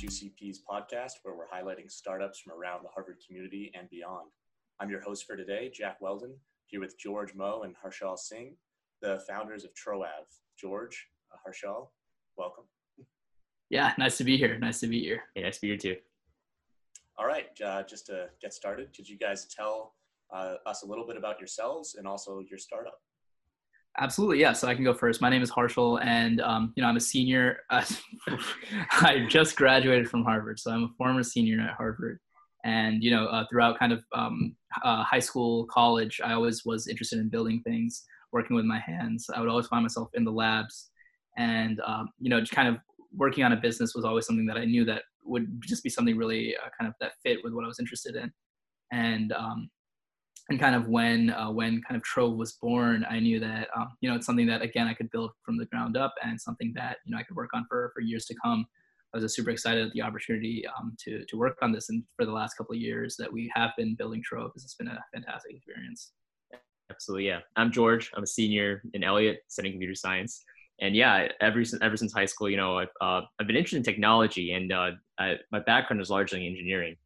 H2CP's podcast, where we're highlighting startups from around the Harvard community and beyond. I'm your host for today, Jack Weldon, here with George Moe and Harshal Singh, the founders of Troav. George, uh, Harshal, welcome. Yeah, nice to be here. Nice to be here. Yeah, nice to be here too. All right, uh, just to get started, could you guys tell uh, us a little bit about yourselves and also your startup? Absolutely, yeah. So I can go first. My name is Harshal, and um, you know I'm a senior. I just graduated from Harvard, so I'm a former senior at Harvard. And you know, uh, throughout kind of um, uh, high school, college, I always was interested in building things, working with my hands. I would always find myself in the labs, and um, you know, just kind of working on a business was always something that I knew that would just be something really uh, kind of that fit with what I was interested in. And um, and kind of when uh, when kind of Troav was born, I knew that um, you know it's something that again I could build from the ground up and something that you know I could work on for for years to come. I was super excited at the opportunity um, to to work on this, and for the last couple of years that we have been building Troav, it's been a fantastic experience. Absolutely, yeah. I'm George. I'm a senior in Eliot, studying computer science and yeah, ever since ever since high school, you know, I've uh, I've been interested in technology, and uh, I, my background is largely engineering,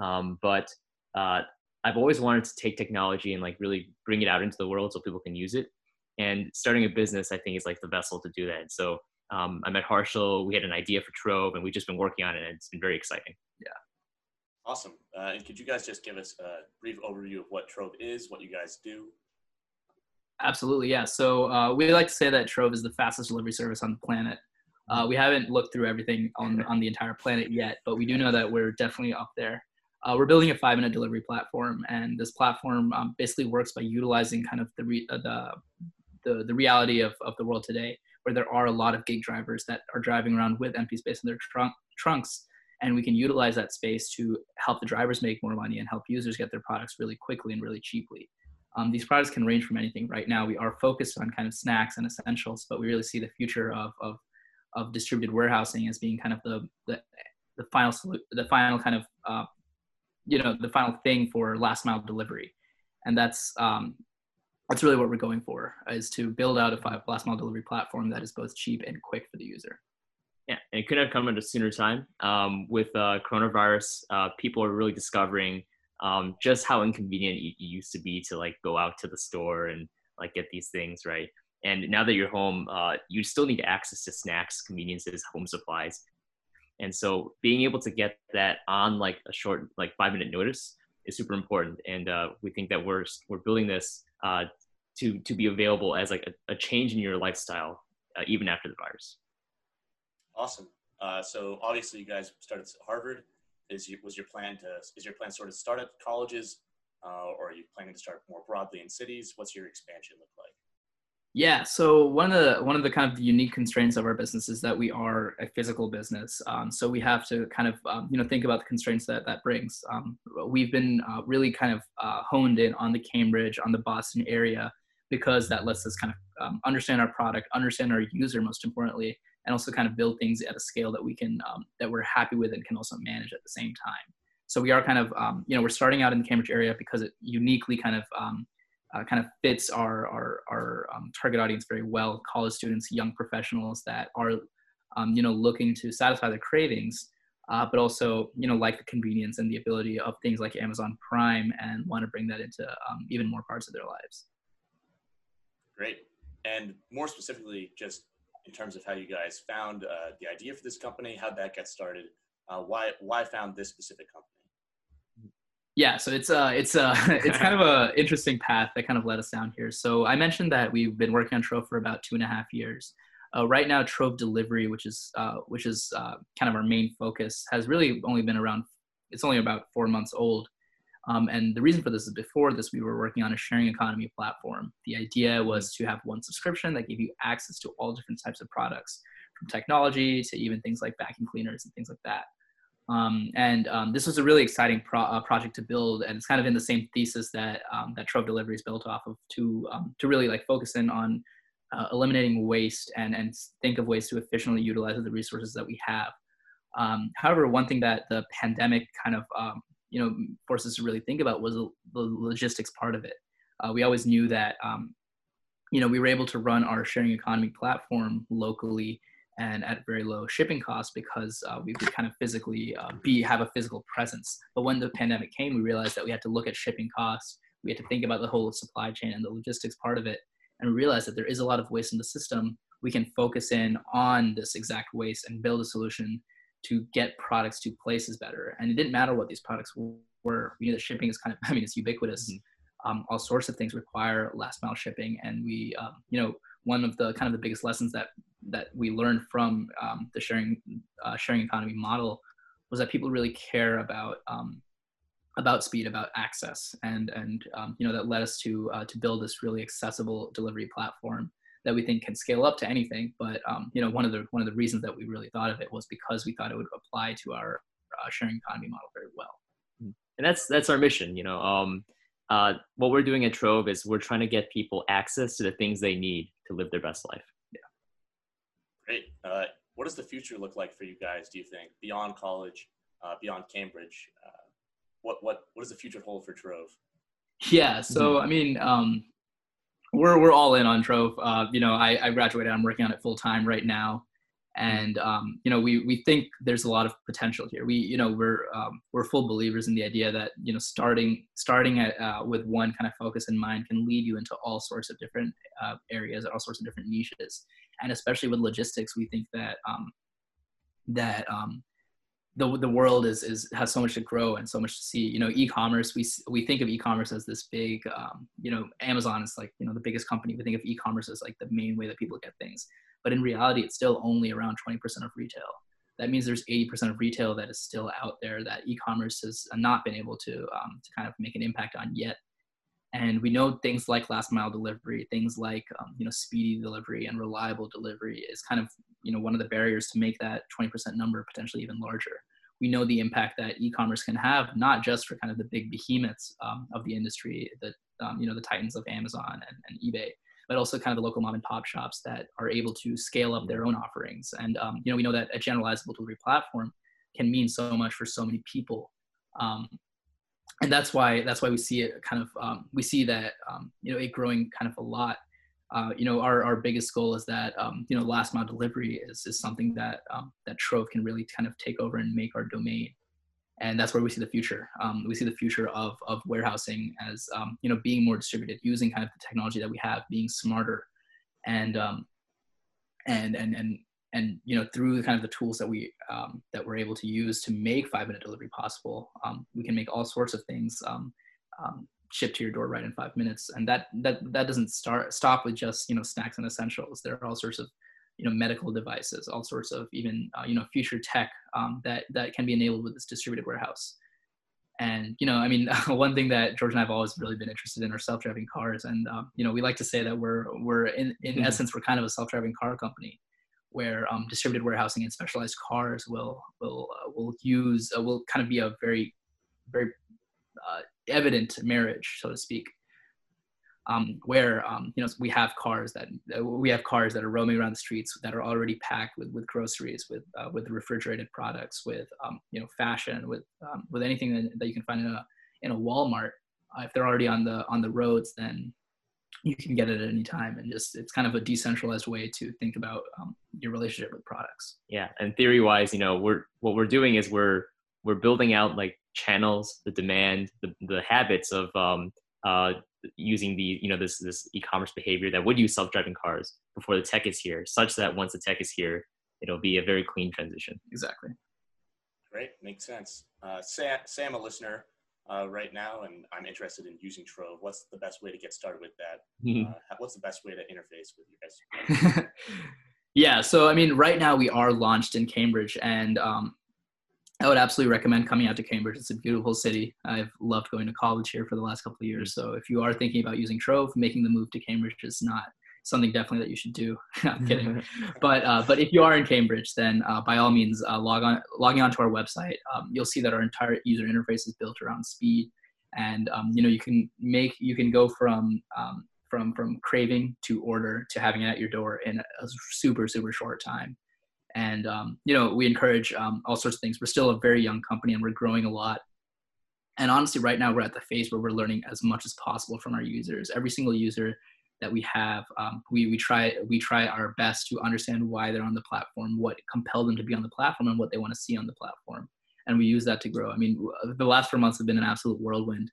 um, but uh, I've always wanted to take technology and like really bring it out into the world so people can use it. And starting a business, I think, is like the vessel to do that. And so um, I met Harshal. We had an idea for Troav, and we've just been working on it, and it's been very exciting. Yeah. Awesome. Uh, and could you guys just give us a brief overview of what Troav is, what you guys do? Absolutely, yeah. So uh, we like to say that Troav is the fastest delivery service on the planet. Uh, we haven't looked through everything on on the entire planet yet, but we do know that we're definitely up there. Uh, we're building a five-minute delivery platform, and this platform um, basically works by utilizing kind of the re- uh, the, the the reality of of the world today, where there are a lot of gig drivers that are driving around with empty space in their trunk trunks, and we can utilize that space to help the drivers make more money and help users get their products really quickly and really cheaply. Um, these products can range from anything. Right now, we are focused on kind of snacks and essentials, but we really see the future of of, of distributed warehousing as being kind of the the, the final the final kind of uh, you know the final thing for last mile delivery, and that's um, that's really what we're going for is to build out a last mile delivery platform that is both cheap and quick for the user. Yeah, and it couldn't have come at a sooner time. Um, with uh, coronavirus, uh, people are really discovering um, just how inconvenient it used to be to like go out to the store and like get these things right and now that you're home uh, you still need access to snacks conveniences home supplies and so being able to get that on like a short like five minute notice is super important. And uh, we think that we're we're building this uh, to to be available as like a, a change in your lifestyle uh, even after the virus. Awesome. Uh, so obviously you guys started at harvard. Is was your plan to is your plan sort of start at colleges uh, or are you planning to start more broadly in cities? What's your expansion look like yeah so one of the one of the kind of unique constraints of our business is that we are a physical business um, so we have to kind of um, you know think about the constraints that that brings. Um, we've been uh, really kind of uh, honed in on the cambridge on the boston area because that lets us kind of um, understand our product understand our user most importantly and also kind of build things at a scale that we can um, that we're happy with and can also manage at the same time. So we are kind of um, you know we're starting out in the cambridge area because it uniquely kind of uh, kind of fits our our, our um, target audience very well. College students young professionals that are um, you know looking to satisfy their cravings uh, but also you know like the convenience and the ability of things like amazon prime and want to bring that into um, even more parts of their lives. Great. And more specifically just in terms of how you guys found uh, the idea for this company, how that got started, uh, why why found this specific company. Yeah, so it's uh it's uh it's kind of a interesting path that kind of led us down here. So I mentioned that we've been working on Troav for about two and a half years. Uh, right now, Troav Delivery, which is uh, which is uh, kind of our main focus, has really only been around. It's only about four months old, um, and the reason for this is before this, we were working on a sharing economy platform. The idea was to have one subscription that gave you access to all different types of products, from technology to even things like vacuum cleaners and things like that. Um, and um, this was a really exciting pro- uh, project to build, and it's kind of in the same thesis that um, that Troav Delivery is built off of to um, to really like focus in on uh, eliminating waste and and think of ways to efficiently utilize the resources that we have. Um, however, one thing that the pandemic kind of um, you know forced us to really think about was the logistics part of it. Uh, we always knew that you know we were able to run our sharing economy platform locally and at very low shipping costs because uh, we could kind of physically uh, be have a physical presence. But when the pandemic came, we realized that we had to look at shipping costs. We had to think about the whole supply chain and the logistics part of it, and we realized that there is a lot of waste in the system. We can focus in on this exact waste and build a solution to get products to places better. And it didn't matter what these products were. We knew that shipping is kind of, I mean, it's ubiquitous. Mm-hmm. Um, all sorts of things require last mile shipping, and we, um, you know, one of the kind of the biggest lessons that that we learned from um, the sharing uh, sharing economy model was that people really care about um, about speed, about access, and and um, you know that led us to uh, to build this really accessible delivery platform that we think can scale up to anything. But um, you know one of the one of the reasons that we really thought of it was because we thought it would apply to our uh, sharing economy model very well. And that's that's our mission. You know, um, uh, what we're doing at Troav is we're trying to get people access to the things they need to live their best life. Great. Uh, what does the future look like for you guys? Do you think beyond college, uh, beyond Cambridge? Uh, what what what does the future hold for Troav? Yeah. So. I mean, um, we're we're all in on Troav. Uh, you know, I, I graduated. I'm working on it full time right now and um, you know we we think there's a lot of potential here we you know we're um, we're full believers in the idea that you know starting starting at uh, with one kind of focus in mind can lead you into all sorts of different uh, areas all sorts of different niches and especially with logistics we think that um, that um, the the world is is has so much to grow and so much to see. You know, e-commerce. We we think of e-commerce as this big. Um, you know, Amazon is like you know the biggest company. We think of e-commerce as like the main way that people get things. But in reality, it's still only around 20% of retail. That means there's 80% of retail that is still out there that e-commerce has not been able to um, to kind of make an impact on yet. And we know things like last mile delivery, things like um, you know speedy delivery and reliable delivery is kind of you know one of the barriers to make that 20% number potentially even larger. We know the impact that e-commerce can have, not just for kind of the big behemoths um, of the industry, that um, you know the titans of Amazon and, and eBay, but also kind of the local mom and pop shops that are able to scale up their own offerings. And um, you know, we know that a generalizable delivery platform can mean so much for so many people. Um, and that's why that's why we see it kind of um, we see that um, you know it growing kind of a lot. Uh, you know, our, our biggest goal is that um, you know last mile delivery is, is something that um, that Troav can really kind of take over and make our domain and that's where we see the future. Um, we see the future of of warehousing as um, you know being more distributed, using kind of the technology that we have, being smarter, and um, and and and and you know through kind of the tools that we um, that we're able to use to make five minute delivery possible, um, we can make all sorts of things um, shipped to your door right in five minutes, and that that that doesn't start stop with just you know snacks and essentials. There are all sorts of you know medical devices, all sorts of even uh, you know future tech um, that that can be enabled with this distributed warehouse. And you know, I mean, one thing that George and I have always really been interested in are self-driving cars, and um, you know, we like to say that we're we're in in mm-hmm. essence we're kind of a self-driving car company, where um, distributed warehousing and specialized cars will will uh, will use uh, will kind of be a very very uh, evident marriage, so to speak, um, where um, you know we have cars that we have cars that are roaming around the streets that are already packed with with groceries, with uh, with refrigerated products, with um, you know fashion, with um, with anything that, that, you can find in a in a Walmart. Uh, if they're already on the on the roads, then you can get it at any time, and just it's kind of a decentralized way to think about um, your relationship with products. Yeah, and theory wise, you know, we're what we're doing is we're we're building out like channels, the demand, the the habits of um, uh, using the you know this this e-commerce behavior that would use self-driving cars before the tech is here such that once the tech is here it'll be a very clean transition. Exactly. Great. Makes sense. Uh, sam, say i'm a listener uh, right now and i'm interested in using Troav. What's the best way to get started with that? Mm-hmm. uh, what's the best way to interface with you guys? Yeah so i mean right now we are launched in cambridge and um, I would absolutely recommend coming out to Cambridge. It's a beautiful city. I've loved going to college here for the last couple of years. So if you are thinking about using Troav, making the move to Cambridge is not something definitely that you should do. I'm kidding. but uh, but if you are in Cambridge, then uh, by all means uh, log on logging onto our website. Um, you'll see that our entire user interface is built around speed, and um, you know you can make you can go from um, from from craving to order to having it at your door in a super super short time and um, you know we encourage um, all sorts of things we're still a very young company and we're growing a lot and honestly right now we're at the phase where we're learning as much as possible from our users every single user that we have, um, we we try we try our best to understand why they're on the platform, what compelled them to be on the platform, and what they want to see on the platform, and we use that to grow. I mean, the last four months have been an absolute whirlwind.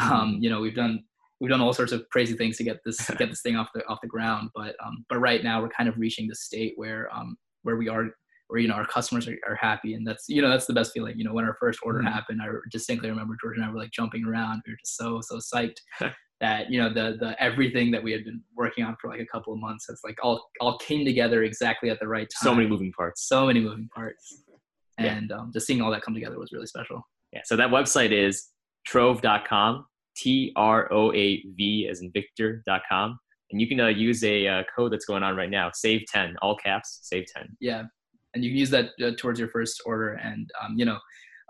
Um, mm-hmm. you know, we've done we've done all sorts of crazy things to get this get this thing off the off the ground, but um, but right now we're kind of reaching the state where um, where we are where you know our customers are, are happy and that's you know that's the best feeling you know when our first order mm-hmm. happened i distinctly remember george and i were like jumping around we were just so so psyched that you know the the everything that we had been working on for like a couple of months has like all all came together exactly at the right time. So many moving parts. So many moving parts. And yeah. um, just seeing all that come together was really special. Yeah. So that website is troav.com, T R O A V as in Victor.com. And you can uh, use a uh, code that's going on right now, save 10, all caps, save 10. Yeah. And you can use that uh, towards your first order. And, um, you know,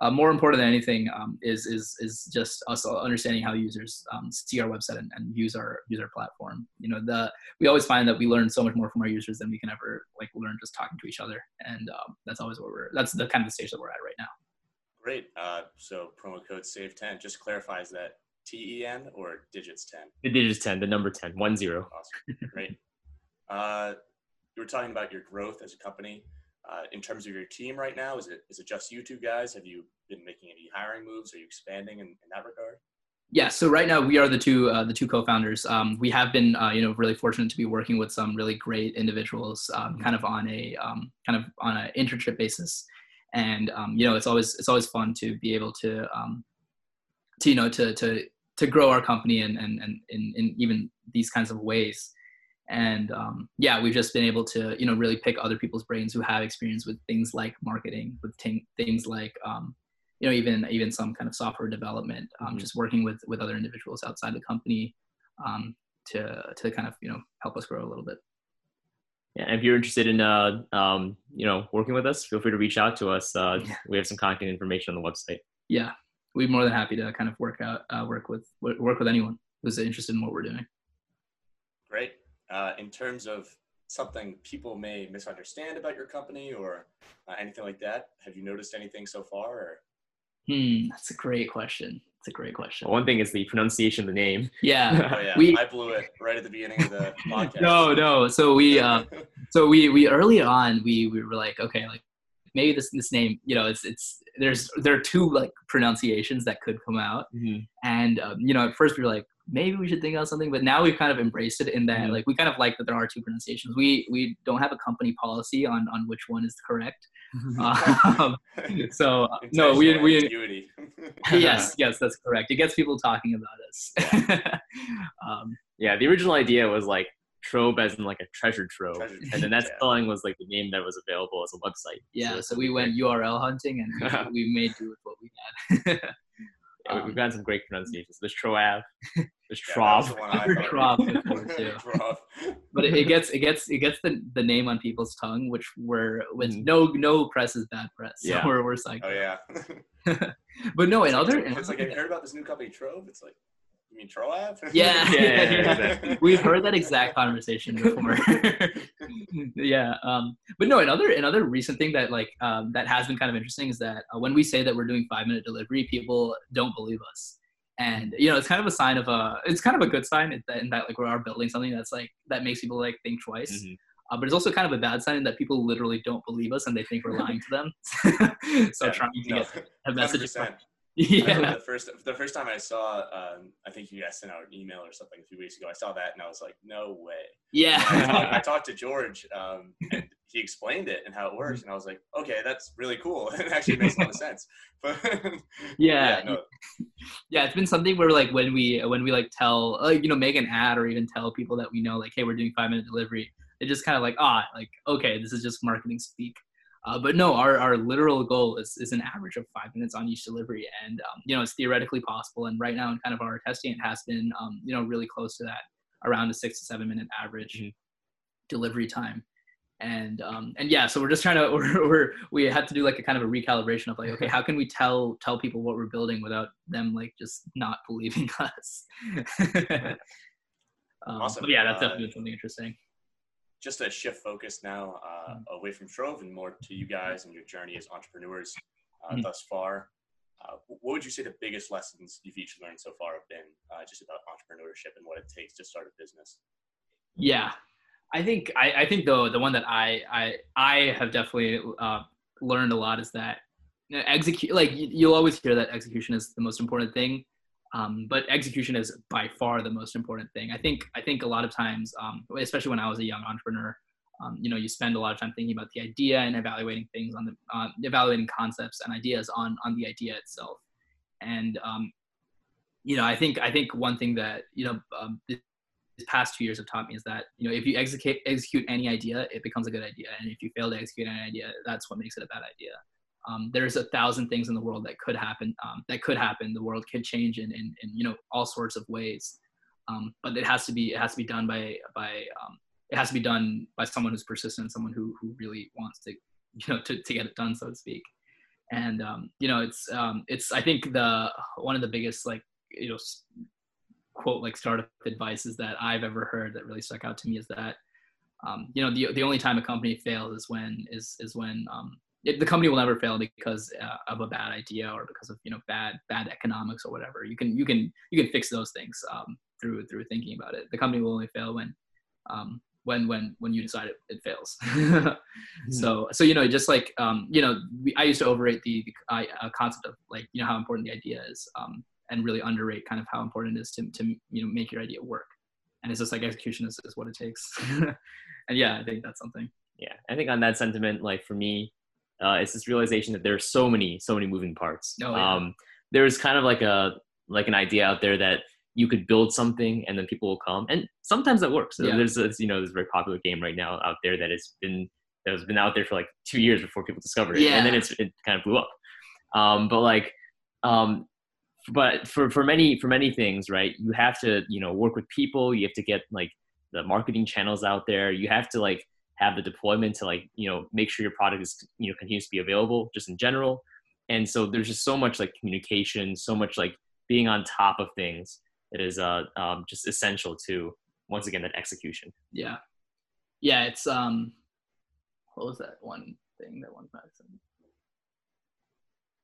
uh, more important than anything um, is is is just us understanding how users um, see our website and, and, use our use our platform. You know, the we always find that we learn so much more from our users than we can ever like learn just talking to each other, and um, that's always where we're. That's the kind of the stage that we're at right now. Great. Uh, so promo code save ten just clarifies that T E N or digits ten. The digits ten, the number ten, one zero. Awesome. Great. uh, you were talking about your growth as a company. Uh, in terms of your team right now, is it is it just you two guys? Have you been making any hiring moves? Are you expanding in, in that regard? Yeah, so right now we are the two uh, the two co-founders. Um, we have been uh, you know really fortunate to be working with some really great individuals, um, kind of on a um, kind of on an internship basis, and um, you know it's always it's always fun to be able to um, to you know to to to grow our company and and and in, in even these kinds of ways. And um, yeah we've just been able to you know really pick other people's brains who have experience with things like marketing with t- things like um, you know even even some kind of software development um, mm-hmm. just working with with other individuals outside the company um, to to kind of you know help us grow a little bit. Yeah, if you're interested in uh, um, you know working with us feel free to reach out to us. Uh, yeah. we have some contact information on the website. Yeah we'd be more than happy to kind of work out uh, work with work with anyone who's interested in what we're doing great uh, in terms of something people may misunderstand about your company or uh, anything like that? Have you noticed anything so far? Or? Hmm, that's a great question. It's a great question. Well, one thing is the pronunciation of the name. Yeah. oh, yeah. We, I blew it right at the beginning of the podcast. no, no. So we, uh, so we, we early on, we, we were like, okay, like maybe this, this name, you know, it's, it's, there's, there are two like pronunciations that could come out. Mm-hmm. And, um, you know, at first we were like, maybe we should think of something but now we've kind of embraced it in that mm-hmm. like we kind of like that there are two pronunciations. We we don't have a company policy on on which one is correct. Um, so no we we yes yes that's correct. It gets people talking about us. Um, yeah the original idea was like trove as in like a treasure trove treasure, and then that yeah. spelling was like the name that was available as a website yeah so, so we went url hunting and we, we made do with what we had yeah, um, we've gotten some great pronunciations. There's Troav. There's Trov. Trov. but it, it, gets it gets it gets the, the name on people's tongue, which we're with mm. no no press is bad press. So yeah. we're we're psyched. Oh yeah. but no, in other it's like have you heard about this new company Trove? It's like you mean? Yeah, yeah, yeah, yeah. we've heard that exact conversation before. yeah, um, but no, another another recent thing that like um, that has been kind of interesting is that uh, when we say that we're doing five minute delivery, people don't believe us, and you know it's kind of a sign of a it's kind of a good sign in that, in that like we are building something that's like that makes people like think twice. Mm-hmm. Uh, but it's also kind of a bad sign that people literally don't believe us and they think we're lying to them. so trying to no, get a message. Yeah. The first the first time I saw, um, I think you guys sent out an email or something a few weeks ago. I saw that and I was like, no way. Yeah. I talked, I, talked, to George um, and he explained it and how it works, and I was like, okay, that's really cool. it actually makes a lot of sense. But yeah, yeah, no. yeah, it's been something where like when we when we like tell like you know make an ad or even tell people that we know like hey we're doing five minute delivery, they just kind of like ah like okay this is just marketing speak. Uh, but no, our, our literal goal is, is an average of five minutes on each delivery. And, um, you know, it's theoretically possible. And right now in kind of our testing, it has been, um, you know, really close to that, around a six to seven minute average mm-hmm. delivery time. And, um, and yeah, so we're just trying to, we're, we're, we had to do like a kind of a recalibration of like, okay, how can we tell, tell people what we're building without them like just not believing us? Um, awesome. But yeah, that's uh, definitely something interesting just to shift focus now uh, mm-hmm. away from Troav and more to you guys and your journey as entrepreneurs uh, mm-hmm. thus far. Uh, what would you say the biggest lessons you've each learned so far have been uh, just about entrepreneurship and what it takes to start a business? Yeah, I think I, I think though the one that I I I have definitely uh, learned a lot is that you know, execute like you'll always hear that execution is the most important thing, um, but execution is by far the most important thing. I think I think a lot of times, um, especially when I was a young entrepreneur, um, you know, you spend a lot of time thinking about the idea and evaluating things on the uh, evaluating concepts and ideas on on the idea itself. And um, you know, I think I think one thing that you know um, this past two years have taught me is that you know if you execute execute any idea, it becomes a good idea, and if you fail to execute any idea, that's what makes it a bad idea. Um, there's a thousand things in the world that could happen. Um, that could happen. The world could change in, in, in you know all sorts of ways. Um, but it has to be it has to be done by by um, it has to be done by someone who's persistent, someone who who really wants to you know to, to get it done, so to speak. And um, you know it's um, it's I think the one of the biggest like you know quote like startup advice is that I've ever heard that really stuck out to me is that you know the the only time a company fails is when is is when it, the company will never fail because uh, of a bad idea or because of you know bad bad economics or whatever. You can you can you can fix those things um, through through thinking about it. The company will only fail when um, when when when you decide it, it fails. mm-hmm. So so you know just like um, you know we, I used to overrate the, the uh, concept of like you know how important the idea is um, and really underrate kind of how important it is to to you know make your idea work. And it's just like execution is, is what it takes. and yeah, I think that's something. Yeah, I think on that sentiment, like for me, uh, it's this realization that there are so many so many moving parts. Oh, yeah. um, there's kind of like a like an idea out there that you could build something and then people will come. And sometimes that works. Yeah. there's this you know this very popular game right now out there that has been that has been out there for like two years before people discovered it. Yeah. and then it's it kind of blew up. Um, but like um, but for for many for many things right you have to you know work with people. You have to get like the marketing channels out there. You have to like have the deployment to like you know make sure your product is you know continues to be available just in general and so there's just so much like communication so much like being on top of things that is uh um, just essential to once again that execution yeah yeah it's um what was that one thing that one person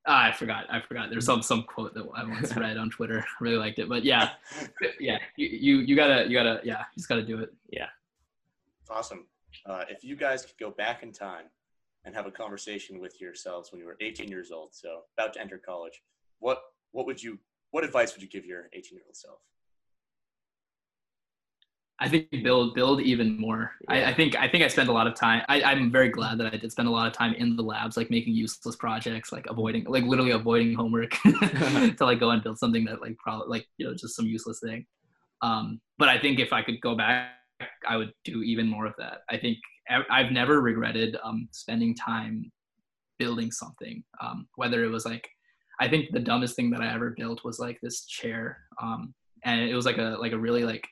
ah, I forgot. I forgot. There's some some quote that I once read on Twitter. I really liked it. But yeah, yeah, you, you you gotta you gotta yeah, you just gotta do it. Yeah. Awesome uh, if you guys could go back in time and have a conversation with yourselves when you were 18 years old, so about to enter college, what what would you what advice would you give your 18 year old self? I think build build even more. Yeah. I, I, think I think I spent a lot of time. I, I'm very glad that I did spend a lot of time in the labs, like making useless projects, like avoiding, like literally avoiding homework to like go and build something that like probably like you know just some useless thing. Um, but I think if I could go back I would do even more of that. I think I've never regretted um, spending time building something, um, whether it was like, I think the dumbest thing that I ever built was like this chair, um, and it was like a like a really like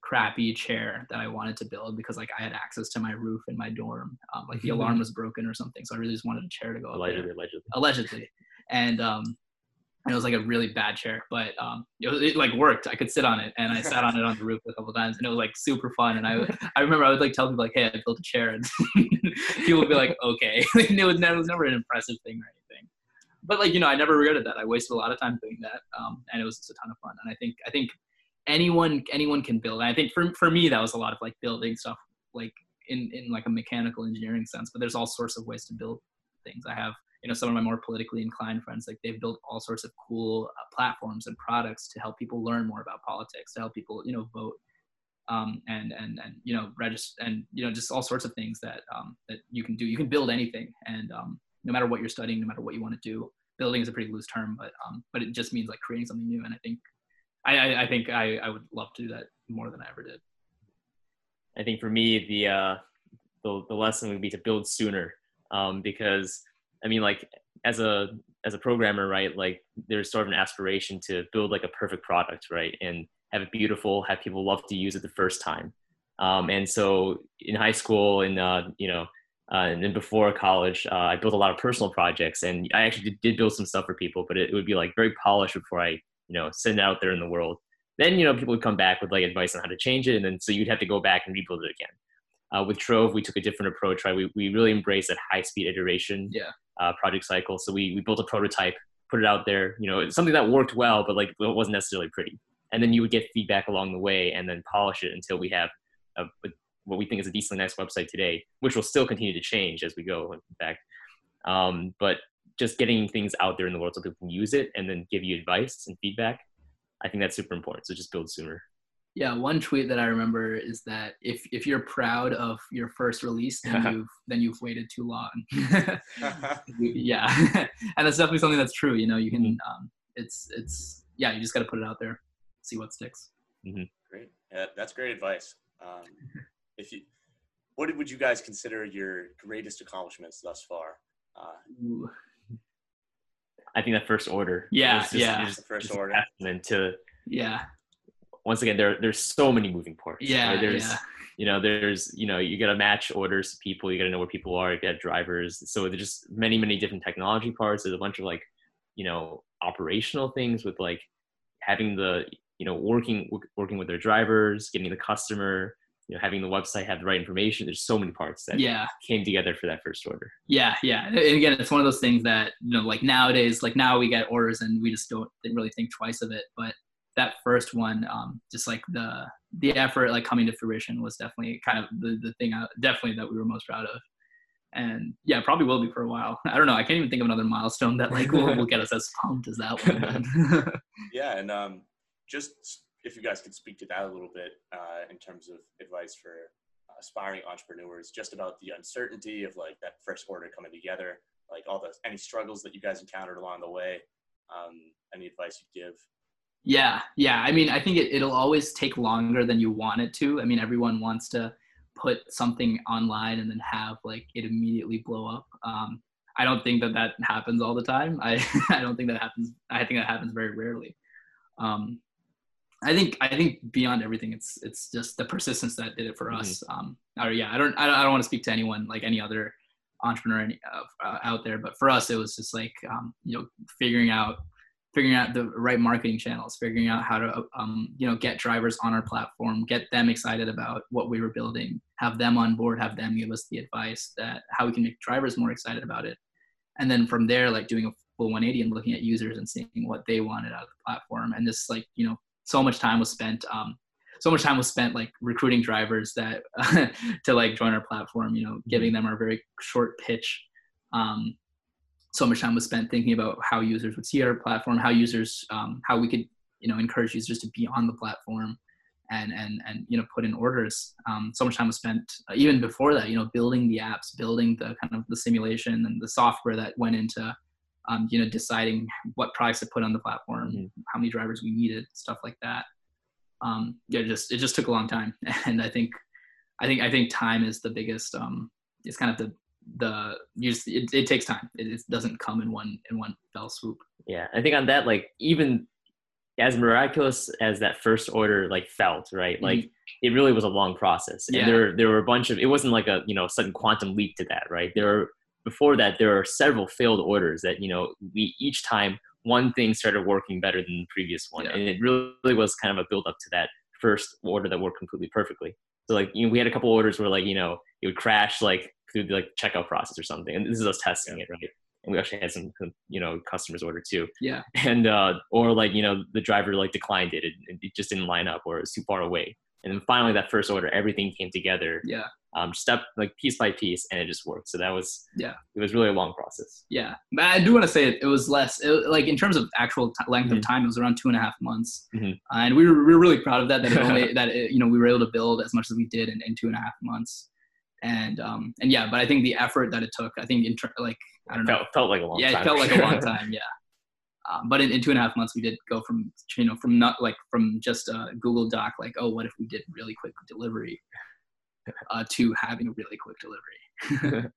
crappy chair that I wanted to build because like I had access to my roof in my dorm. Um, like the alarm was broken or something, so I really just wanted a chair to go. Allegedly, allegedly, allegedly, and um, it was like a really bad chair, but um, it, was, it like worked. I could sit on it, and I sat on it on the roof a couple times, and it was like super fun. And I, I remember I would like tell people like, "Hey, I built a chair," and people would be like, "Okay." it was never, it was never an impressive thing or anything, but like you know, I never regretted that. I wasted a lot of time doing that, um, and it was just a ton of fun. And I think I think anyone anyone can build. And I think for for me that was a lot of like building stuff like in in like a mechanical engineering sense. But there's all sorts of ways to build things. I have you know some of my more politically inclined friends like they've built all sorts of cool uh, platforms and products to help people learn more about politics to help people you know vote um, and and and you know register and you know just all sorts of things that um, that you can do. You can build anything and um, no matter what you're studying no matter what you want to do building is a pretty loose term but um, but it just means like creating something new and i think i i, think I, I would love to do that more than i ever did. I think for me the uh the, the lesson would be to build sooner um, because I mean, like as a as a programmer, right? Like there's sort of an aspiration to build like a perfect product, right? And have it beautiful, have people love to use it the first time. Um, and so in high school and uh, you know, uh, and then before college, uh, I built a lot of personal projects, and I actually did, did build some stuff for people, but it, it, would be like very polished before I, you know, send it out there in the world. Then you know, people would come back with like advice on how to change it, and then so you'd have to go back and rebuild it again. Uh, with Troav, we took a different approach, right? We, we really embraced that high speed iteration yeah. Uh, project cycle. So we, we built a prototype, put it out there, you know, something that worked well, but like it wasn't necessarily pretty. And then you would get feedback along the way and then polish it until we have a, a, what we think is a decently nice website today, which will still continue to change as we go. In fact, um, but just getting things out there in the world so people can use it and then give you advice and feedback, I think that's super important. So just build sooner. Yeah, one tweet that I remember is that if if you're proud of your first release, then you've then you've waited too long. yeah, and that's definitely something that's true. You know, you can mm-hmm. um, it's it's yeah, you just got to put it out there, see what sticks. Mm-hmm. Great, yeah, that's great advice. Um, if you, what would you guys consider your greatest accomplishments thus far? Uh, I think that first order. Yeah, just, yeah. Just, the first order. And to yeah. Once again, there there's so many moving parts. Yeah, right? there's yeah. you know there's you know you got to match orders to people. You got to know where people are. You got drivers. So there's just many many different technology parts. There's a bunch of like you know operational things with like having the you know working working with their drivers, getting the customer you know having the website have the right information there's so many parts that yeah came together for that first order yeah yeah and again it's one of those things that you know like nowadays like now we get orders and we just don't didn't really think twice of it but that first one um just like the the effort like coming to fruition was definitely kind of the, the thing I, definitely that we were most proud of and yeah probably will be for a while i don't know i can't even think of another milestone that like will, will get us as pumped as that one yeah and um just if you guys could speak to that a little bit uh, in terms of advice for aspiring entrepreneurs, just about the uncertainty of like that first order coming together, like all the any struggles that you guys encountered along the way. Um, any advice you'd give? Yeah, yeah. I mean, I think it, it'll always take longer than you want it to. I mean, everyone wants to put something online and then have like it immediately blow up. Um, I don't think that that happens all the time. I I don't think that happens. I think that happens very rarely. Um, I think I think beyond everything, it's it's just the persistence that did it for mm-hmm. us. Um, or yeah, I don't I don't, I don't want to speak to anyone like any other entrepreneur any, uh, out there, but for us, it was just like um, you know figuring out figuring out the right marketing channels, figuring out how to um, you know get drivers on our platform, get them excited about what we were building, have them on board, have them give us the advice that how we can make drivers more excited about it, and then from there, like doing a full 180 and looking at users and seeing what they wanted out of the platform, and this like you know so much time was spent um, so much time was spent like recruiting drivers that to like join our platform you know giving them our very short pitch um, so much time was spent thinking about how users would see our platform how users um, how we could you know encourage users to be on the platform and and and you know put in orders um, so much time was spent uh, even before that you know building the apps building the kind of the simulation and the software that went into um, you know, deciding what products to put on the platform, mm-hmm. how many drivers we needed, stuff like that. Um, yeah, just it just took a long time, and I think, I think, I think time is the biggest. Um, it's kind of the the you just, it, it takes time. It, it doesn't come in one in one fell swoop. Yeah, I think on that, like even as miraculous as that first order like felt, right? Mm-hmm. Like it really was a long process, and yeah. there there were a bunch of. It wasn't like a you know sudden quantum leap to that, right? There were before that, there are several failed orders that, you know, we each time one thing started working better than the previous one. Yeah. And it really was kind of a build up to that first order that worked completely perfectly. So like, you know, we had a couple orders where like, you know, it would crash like through the like checkout process or something. And this is us testing yeah. it, right? And we actually had some, you know, customers order too. Yeah. And, uh, or like, you know, the driver like declined it. It, it just didn't line up or it was too far away. And then finally that first order, everything came together. Yeah um, step like piece by piece, and it just worked. So that was yeah, it was really a long process. Yeah, but I do want to say it, it was less. It, like in terms of actual t- length mm-hmm. of time, it was around two and a half months, mm-hmm. uh, and we were, we were really proud of that. That it only that it, you know we were able to build as much as we did in, in two and a half months. And um and yeah, but I think the effort that it took, I think in ter- like I don't know, felt, felt like a long time. yeah, time. it felt like a long time. Yeah. Um, but in, in, two and a half months, we did go from you know from not like from just a Google Doc like oh what if we did really quick delivery uh, to having a really quick delivery.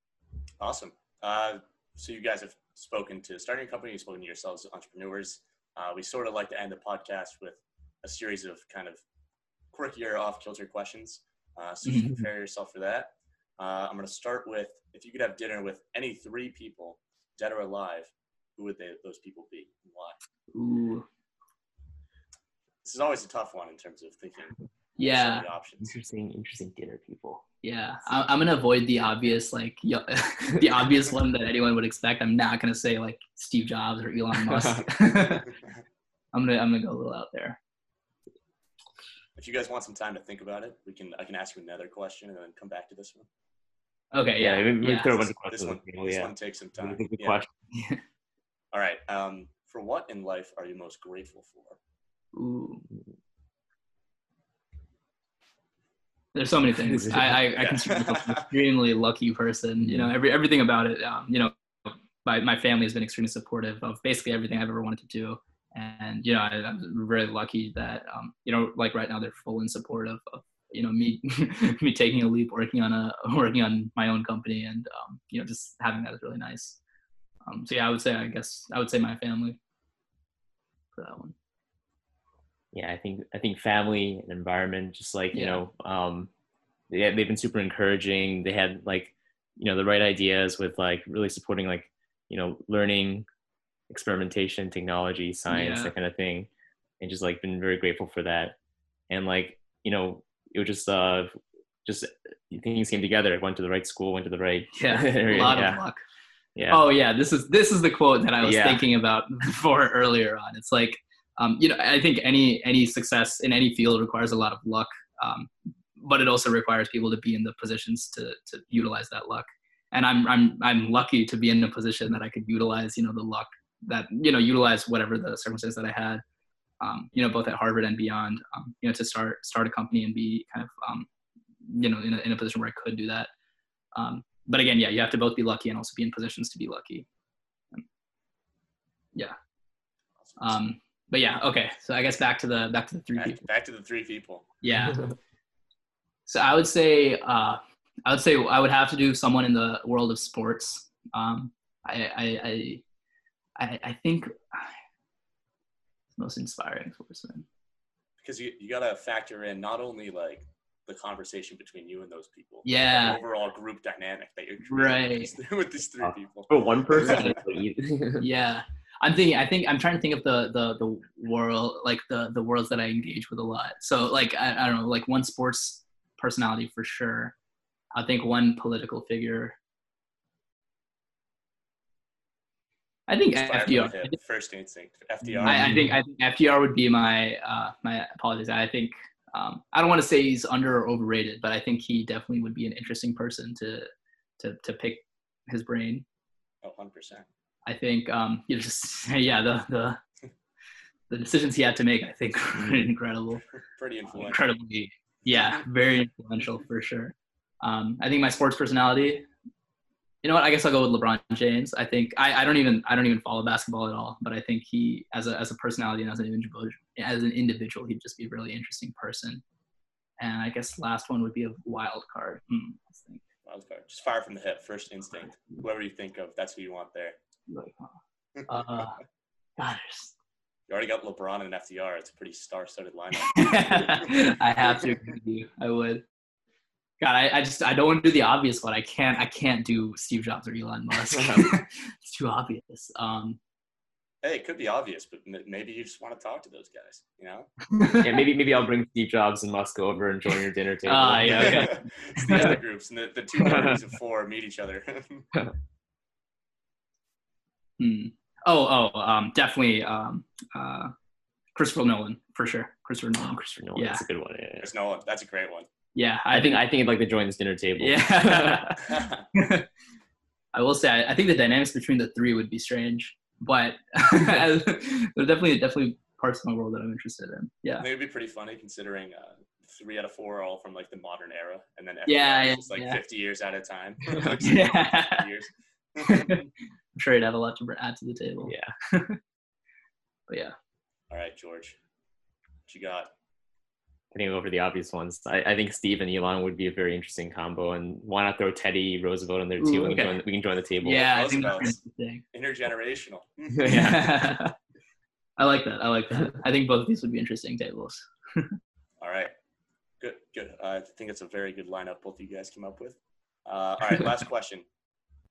awesome. Uh, so you guys have spoken to starting a company, you've spoken to yourselves as entrepreneurs. Uh, we sort of like to end the podcast with a series of kind of quirkier, off-kilter questions. Uh, so you prepare yourself for that. Uh, I'm going to start with if you could have dinner with any three people, dead or alive, who would they, those people be and why? Ooh. This is always a tough one in terms of thinking yeah. interesting interesting dinner people. Yeah. I, am gonna avoid the obvious like the obvious one that anyone would expect. I'm not gonna say like steve jobs or elon musk. I'm gonna i'm gonna go a little out there if you guys want some time to think about it, we can I can ask you another question and then come back to this one. Okay, Yeah, yeah, we, we yeah. throw a bunch This, of this one, on this yeah. one takes some time. Yeah. question. All right. Um, for what in life are you most grateful for? Ooh. There's so many things. I, I, I Yeah. consider myself an extremely lucky person. You know, every everything about it. Um, you know, my my family has been extremely supportive of basically everything I've ever wanted to do, and you know, I, I'm very lucky that um, you know, like right now they're full in support of, of you know me me taking a leap, working on a working on my own company, and um, you know, just having that is really nice. Um, so yeah, I would say I guess I would say my family for that one. yeah i think i think family and environment just like you Yeah. know um yeah they've been super encouraging they had like you know the right ideas with like really supporting like you know learning experimentation technology science Yeah. that kind of thing and just like been very grateful for that and like you know it was just uh just things came together went to the right school went to the right Yeah, a lot yeah of luck. yeah Oh yeah, this is this is the quote that I was Yeah. thinking about before earlier on. It's like, um, you know, I think any any success in any field requires a lot of luck, um, but it also requires people to be in the positions to to utilize that luck. And I'm I'm I'm lucky to be in a position that I could utilize, you know, the luck that you know utilize whatever the circumstances that I had, um, you know, both at Harvard and beyond, um, you know, to start start a company and be kind of, um, you know, in a, in a position where I could do that. Um, but again, yeah, you have to both be lucky and also be in positions to be lucky. Yeah um, but yeah, okay. So I guess back to the back to the three back, people. back to the three people. Yeah. So I would say uh, I would say I would have to do someone in the world of sports. Um, I, I I I I think most inspiring sportsman. because you, you got to factor in not only like the conversation between you and those people, Yeah. the overall group dynamic that you're creating with these, with these three Uh, people. for one person it's like easy. Yeah. I'm thinking. I think I'm trying to think of the the the world, like the the worlds that I engage with a lot. So like I, I don't know, like one sports personality for sure. I think one political figure. I think the FDR. First instinct. FDR. I, I think I think FDR would be my uh, my apologies. I think um, I don't want to say he's under or overrated, but I think he definitely would be an interesting person to to to pick his brain. Oh, 100%. I think um, you just yeah the the the decisions he had to make I think were incredible, Pretty influential. incredibly yeah very influential for sure. Um, I think my sports personality. You know what? I guess I'll go with LeBron James. I think I, I don't even I don't even follow basketball at all, but I think he as a as a personality and as an individual as an individual he'd just be a really interesting person. And I guess last one would be a wild card. Hmm. Wild card. Just fire from the hip. First instinct. Whoever you think of, that's who you want there. Uh, God, there's You already got LeBron and an FDR. It's a pretty star-studded lineup. I have to agree with you. I would. God, I, I just I don't want to do the obvious one. I can't I can't do Steve Jobs or Elon Musk. it's too obvious. Um, hey, it could be obvious, but m- maybe you just want to talk to those guys. You know? yeah, maybe maybe I'll bring Steve Jobs and Musk over and join your dinner table. Ah, yeah, okay. it's the other groups, and the, the two parties of four meet each other. hmm. Oh oh um, definitely um, uh, Christopher Nolan for sure. Christopher Nolan. Christopher Nolan, Yeah. that's a good one. Yeah, yeah. There's no one. That's a great one. Yeah, I think I think I'd like to join this dinner table. Yeah. I will say I, I think the dynamics between the three would be strange, but there's definitely definitely parts of my world that I'm interested in. I Yeah. think it'd be pretty funny considering uh, three out of four are all from like the modern era, and then FDR Yeah, is yeah, just like yeah. 50 years at a time. Yeah. years. I'm sure he'd have a lot to add to the table. Yeah. But yeah. All right, George, what you got? I think over the obvious ones. I, I think Steve and Elon would be a very interesting combo, and why not throw Teddy Roosevelt in there too? Ooh, we, can okay. join, we can join the table. Yeah, I think that's Intergenerational. Yeah. I like that. I like that. I think both of these would be interesting tables. All right. Good, good. Uh, I think it's a very good lineup both of you guys came up with. Uh, all right, last question.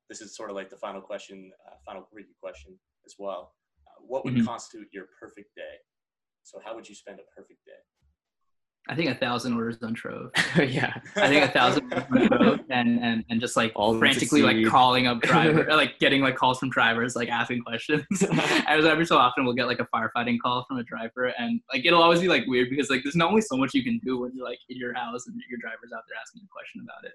This is sort of like the final question, uh, final review question as well. Uh, what would Mhm. constitute your perfect day? So, how would you spend a perfect day? I think a thousand orders on Troav. yeah. I think a thousand orders on Troav, and and and just like All frantically like calling up driver, like getting like calls from drivers, like asking questions. and every so often we'll get like a firefighting call from a driver, and like it'll always be like weird because like there's not only so much you can do when you're like in your house and your driver's out there asking you a question about it.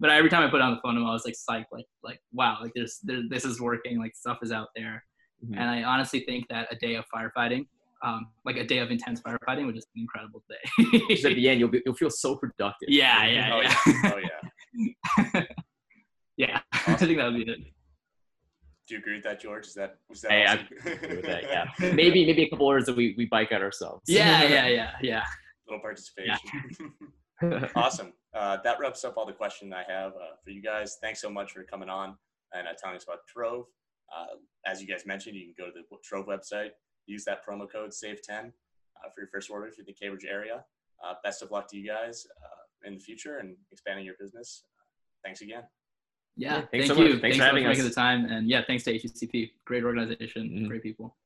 But every time I put on the phone, I was like psyched, like like wow, like there's there, this is working, like stuff is out there. Mhm. And I honestly think that a day of firefighting, um, like a day of intense firefighting, would just be an incredible day. Because at the end, you'll be, you'll feel so productive. yeah, yeah, Oh yeah. yeah. Oh yeah. yeah, I think that would be it. Do you agree with that, George? Is that was that? Hey, I agree with that, yeah. Maybe maybe a couple orders that we, we bike out ourselves. Yeah, yeah, yeah, yeah. little participation. awesome. Uh, that wraps up all the questions I have uh, for you guys. Thanks so much for coming on and uh, telling us about Troav. Uh, as you guys mentioned, you can go to the Troav website, use that promo code SAVE10 uh, for your first order if you're in the Cambridge area. Uh, best of luck to you guys uh, in the future and expanding your business. thanks again. Yeah, Yeah, thanks thank so you. much. Thanks for so much having making the time, and yeah, thanks to HCCP. Great organization, Mhm. great people.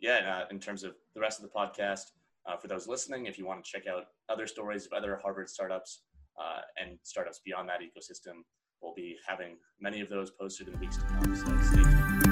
yeah, and, uh, in terms of the rest of the podcast, uh, for those listening, if you want to check out other stories of other Harvard startups uh, and startups beyond that ecosystem, we'll be having many of those posted in the weeks to come. So stay tuned.